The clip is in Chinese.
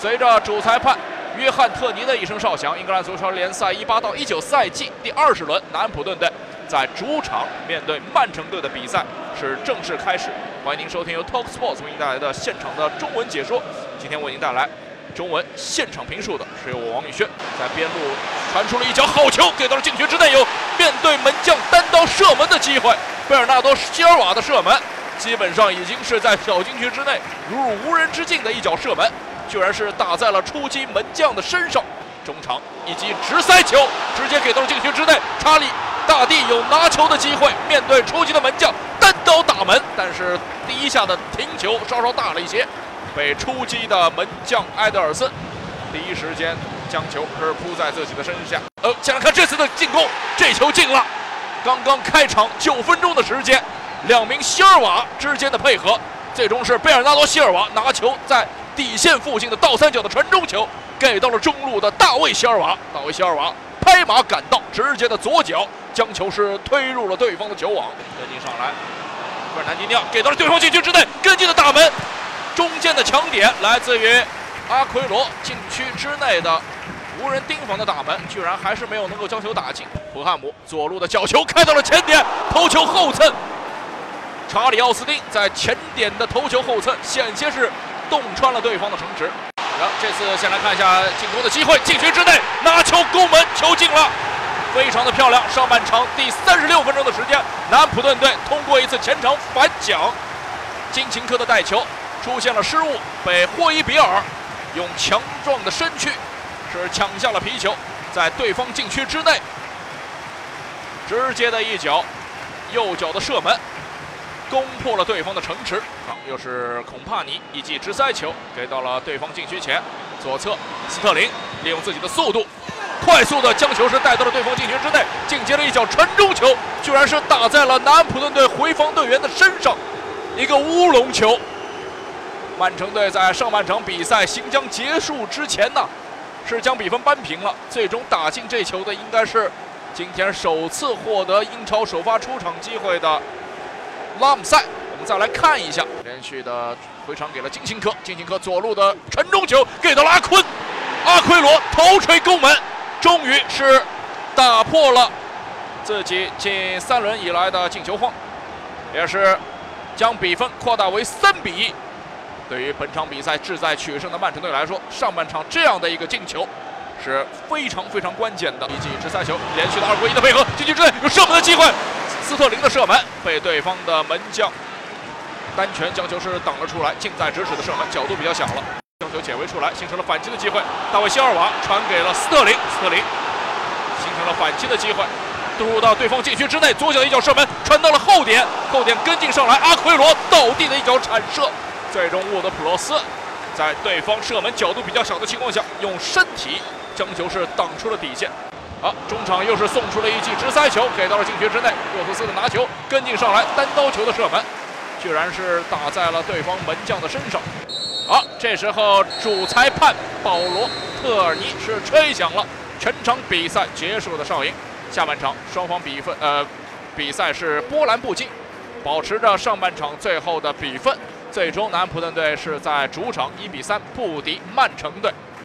随着主裁判约翰特尼的一声哨响，英格兰足球联赛一八到一九赛季第二十轮，南安普顿队在主场面对曼城队的比赛是正式开始。欢迎您收听由 Talksport 为您带来的现场的中文解说。今天为您带来中文现场评述的是由我王宇轩，在边路传出了一脚好球，给到了禁区之内，有面对门将单刀射门的机会。贝尔纳多·希尔瓦的射门，基本上已经是在小禁区之内如入无人之境的一脚射门。居然是打在了出击门将的身上，中场以及直塞球直接给到了禁区之内。查理大帝有拿球的机会，面对出击的门将单刀打门，但是第一下的停球稍稍大了一些，被出击的门将埃德尔森第一时间将球是扑在自己的身下。呃，先来看这次的进攻，这球进了。刚刚开场九分钟的时间，两名希尔瓦之间的配合，最终是贝尔纳多·希尔瓦拿球在。底线附近的倒三角的传中球给到了中路的大卫·席尔瓦，大卫·席尔瓦拍马赶到，直接的左脚将球是推入了对方的球网。跟进上来，费尔南迪尼奥给到了对方禁区之内，跟进的大门，中间的强点来自于阿奎罗，禁区之内的无人盯防的大门，居然还是没有能够将球打进。普汉姆左路的角球开到了前点，头球后蹭，查理·奥斯汀在前点的头球后蹭，险些是。洞穿了对方的城池。然后这次先来看一下进攻的机会，禁区之内拿球攻门，球进了，非常的漂亮。上半场第三十六分钟的时间，南普顿队通过一次前场反抢，金琴科的带球出现了失误，被霍伊比尔用强壮的身躯是抢下了皮球，在对方禁区之内直接的一脚右脚的射门。攻破了对方的城池，好，又是孔帕尼一记直塞球给到了对方禁区前，左侧斯特林利用自己的速度，快速的将球是带到了对方禁区之内，紧接着一脚传中球，居然是打在了南安普顿队回防队员的身上，一个乌龙球。曼城队在上半场比赛行将结束之前呢，是将比分扳平了，最终打进这球的应该是今天首次获得英超首发出场机会的。拉姆塞，我们再来看一下，连续的回传给了金琴科，金琴科左路的传中球给到了阿坤，阿奎罗头锤攻门，终于是打破了自己近三轮以来的进球荒，也是将比分扩大为三比一。对于本场比赛志在取胜的曼城队来说，上半场这样的一个进球是非常非常关键的。一记直塞球，连续的二过一的配合，禁区之内有射门的机会。斯特林的射门被对方的门将单拳将球是挡了出来，近在咫尺的射门，角度比较小了，将球解围出来，形成了反击的机会。大卫·希尔瓦传给了斯特林，斯特林形成了反击的机会，突入到对方禁区之内，左脚一脚射门传到了后点，后点跟进上来，阿奎罗倒地的一脚铲射，最终沃德普罗斯在对方射门角度比较小的情况下，用身体将球是挡出了底线。好，中场又是送出了一记直塞球，给到了禁区之内。洛斯斯的拿球跟进上来，单刀球的射门，居然是打在了对方门将的身上。好，这时候主裁判保罗特尔尼是吹响了全场比赛结束的哨音。下半场双方比分呃比赛是波澜不惊，保持着上半场最后的比分。最终南安普顿队是在主场一比三不敌曼城队。